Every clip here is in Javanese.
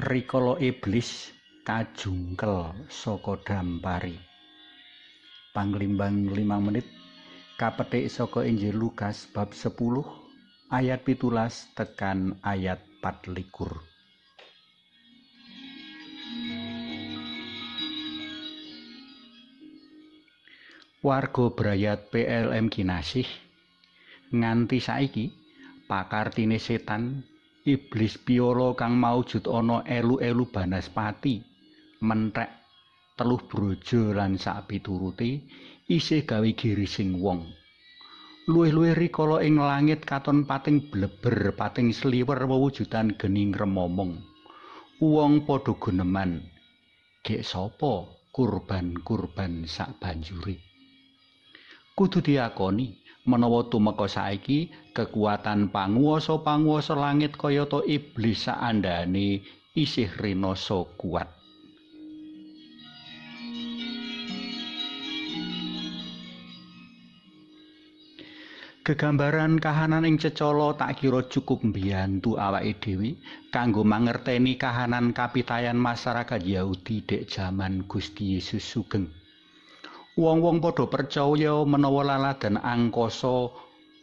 rikala iblis kajungkel saka dampari. Panglimbang 5 menit kapetik saka Injil Lukas bab 10 ayat pitulas tekan ayat 24 Warga Brayat PLM Kinasih nganti saiki pakartine setan iblis piolo kang maujud ana elu-elu banaspati mentek teluh brojo lan sak piturute isih gawe girising wong. Luwih-luwih rikala ing langit katon pating bleber pating sliwer wewujudan gening remomong. Wong padha guneman gek sapa kurban-kurban sak banjuri kudu diakoni menawa tumeka saiki kekuatan panguwasa-panguwasa langit kayata iblis saandane isih rinasa kuat. Gegambaran kahanan ing cecala tak kira cukup mbiyantu awake dhewe kanggo mangerteni kahanan kapitayan masyarakat Yahudi dek jaman Gusti Yesus sugeng. Wong-wong padha percaya menawa laladan angkasa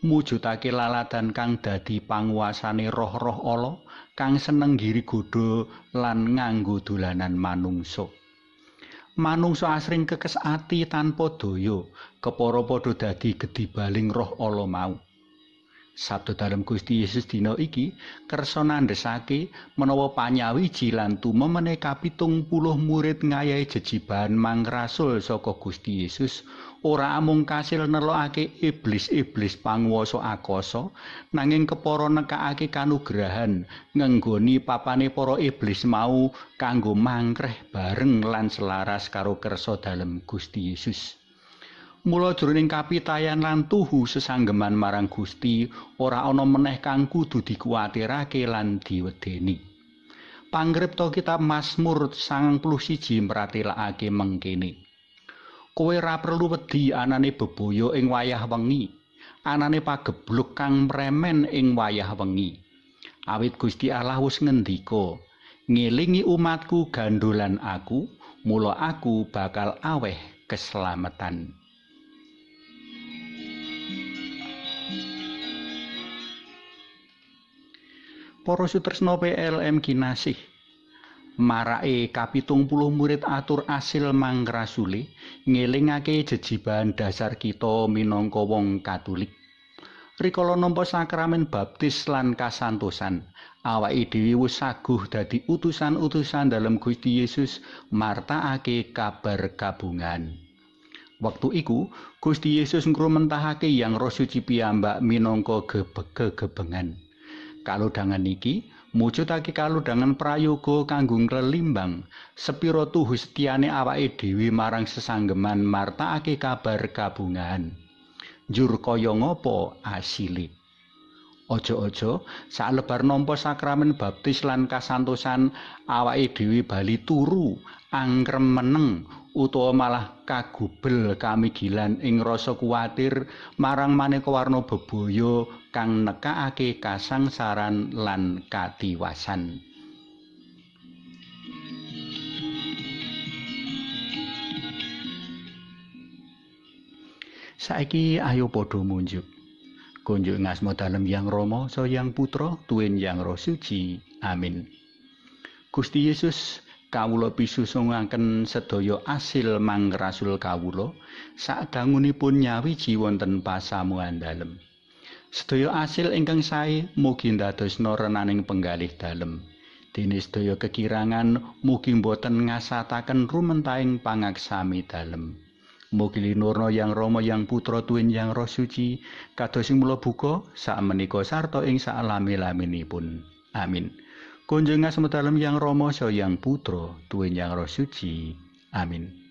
mujudake laladan kang dadi panguasane roh-roh ala kang seneng giri godho lan nganggo dolanan manungsa. Manungsa asring kekes ati tanpa daya, kepara padha dadi gedibaling roh ala mau. Sabda dalam Gusti Yesus dina iki kersa nandhesake menawa panyawiji lan tumemene kapitung puluh murid ngayahi jejiban mangrasul saka Gusti Yesus ora amung kasil nelokake iblis-iblis panguwasa akasa nanging kepara nekakake kanugrahan ngenggoni papane para iblis mau kanggo mangkreh bareng lan selaras karo kersa dalam Gusti Yesus. Mula jroning kapitayan lan tuhu sesanggeman marang Gusti ora ana meneh kang kudu dikuwatirake lan diwedeni. Pangripta kitab Mazmur 91 meratelakake mengkene. Kowe ora perlu wedi anane bebaya ing wayah wengi, anane pagebluk kang mremen ing wayah wengi. Awit Gusti Allah wis ngendika, ngelingi umatku gandolan aku, mula aku bakal aweh keselamatan. Para sutresna PLM kinasih marake kapitung puluh murid atur asil mangrasuli ngelingake jejiban dasar kita minangka wong katolik rikala nampa sakramen baptis lan kasantosan awake dhewe wis saguh dadi utusan-utusan dalam Gusti Yesus martakake kabar kabungan Waktu iku Gusti Yesus ngrumentahake yang roh suci piyambak minangka gebengan. Kalodhangan iki mujudake kalodhangan prayoga kanggo nglelimbang sepira tuhu setiane awake dhewe marang sesanggeman martakake kabar kabungan. Jur kaya ngopo asile? Aja-aja salebar nampa sakramen baptis lan kasantosan awake dhewe bali turu angkrem meneng utawa malah kagubel kamigilan ing rasa kuwatir marang maneka warna bebaya kang nekakake kasangsaran lan kadiwasan. Saiki ayo padha munjuk. Kunjuk ngasmo dalem yang Rama so yang Putra tuwin yang Roh Suci. Amin. Gusti Yesus kawula pisusungaken sedaya asil mangrasul kawula sadangunipun nyawiji wonten pasamuan dalem. Sedaya asil ingkang sae mugi ndadosna renaning penggalih dalem. Dene sedaya kekirangan mugi boten ngasataken rumentaing pangaksami dalem. Mugi linurna yang Rama yang Putra tuwin yang Roh Suci kados sing mula buka sak menika sarta ing sak lami-laminipun. Amin. Kunjungan semedalem yang Romo so yang Putro, tuwin yang Roh Suci. Amin.